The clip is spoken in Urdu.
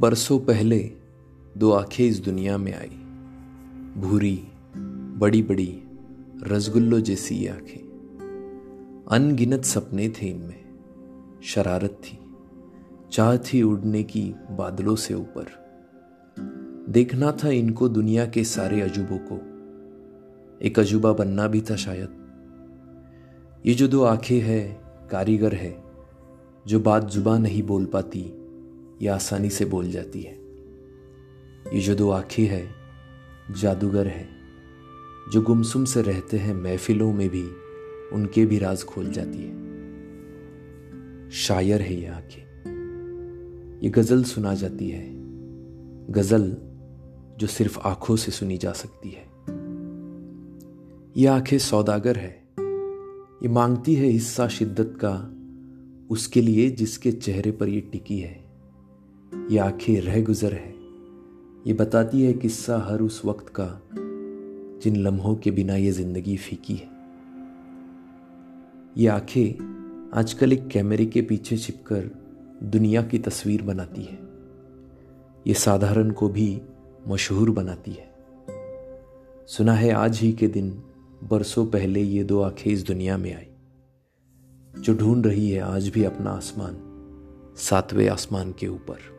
برسوں پہلے دو آنکھیں اس دنیا میں آئی بھوری، بڑی بڑی رسگلو جیسی یہ آنکھیں۔ ان گنت سپنے تھے ان میں۔ شرارت تھی۔ چاہ تھی اڑنے کی بادلوں سے اوپر۔ دیکھنا تھا ان کو دنیا کے سارے عجوبوں کو۔ ایک عجوبہ بننا بھی تھا شاید۔ یہ جو دو آنکھیں ہے کاریگر ہے، جو بات زباں نہیں بول پاتی یا آسانی سے بول جاتی ہے۔ یہ جو دو آنکھیں ہے جادوگر ہے جو گمسم سے رہتے ہیں محفلوں میں بھی، ان کے بھی راز کھول جاتی ہے۔ شاعر ہے یہ آنکھیں۔ یہ غزل سنا جاتی ہے۔ غزل جو صرف آنکھوں سے سنی جا سکتی ہے۔ یہ آنکھیں سوداگر ہے یہ مانگتی ہے حصہ شدت کا، اس کے لیے جس کے چہرے پر یہ ٹکی ہے۔ یہ آنکھیں رہ گزر ہے یہ بتاتی ہے قصہ ہر اس وقت کا جن لمحوں کے بنا یہ زندگی پھیکی ہے۔ یہ آنکھیں آج کل ایک کیمرے کے پیچھے چھپ کر دنیا کی تصویر بناتی ہے۔ یہ سادھارن کو بھی مشہور بناتی ہے۔ سنا ہے آج ہی کے دن برسوں پہلے یہ دو آنکھیں اس دنیا میں آئی جو ڈھونڈ رہی ہے آج بھی اپنا آسمان، ساتویں آسمان کے اوپر۔